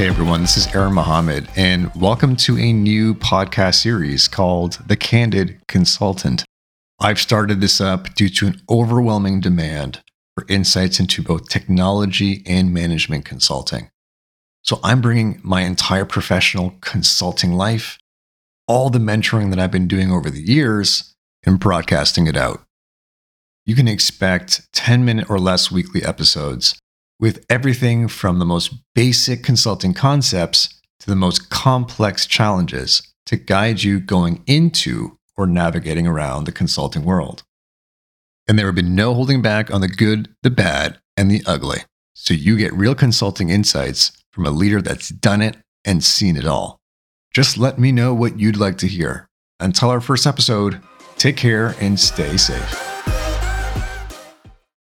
Hey everyone, this is Aaron Mohammed, and welcome to a new podcast series called The Candid Consultant. I've started this up due to an overwhelming demand for insights into both technology and management consulting. So I'm bringing my entire professional consulting life, all the mentoring that I've been doing over the years, and broadcasting it out. You can expect 10 minute or less weekly episodes with everything from the most basic consulting concepts to the most complex challenges to guide you going into or navigating around the consulting world. And there have been no holding back on the good, the bad, and the ugly. So you get real consulting insights from a leader that's done it and seen it all. Just let me know what you'd like to hear. Until our first episode, take care and stay safe.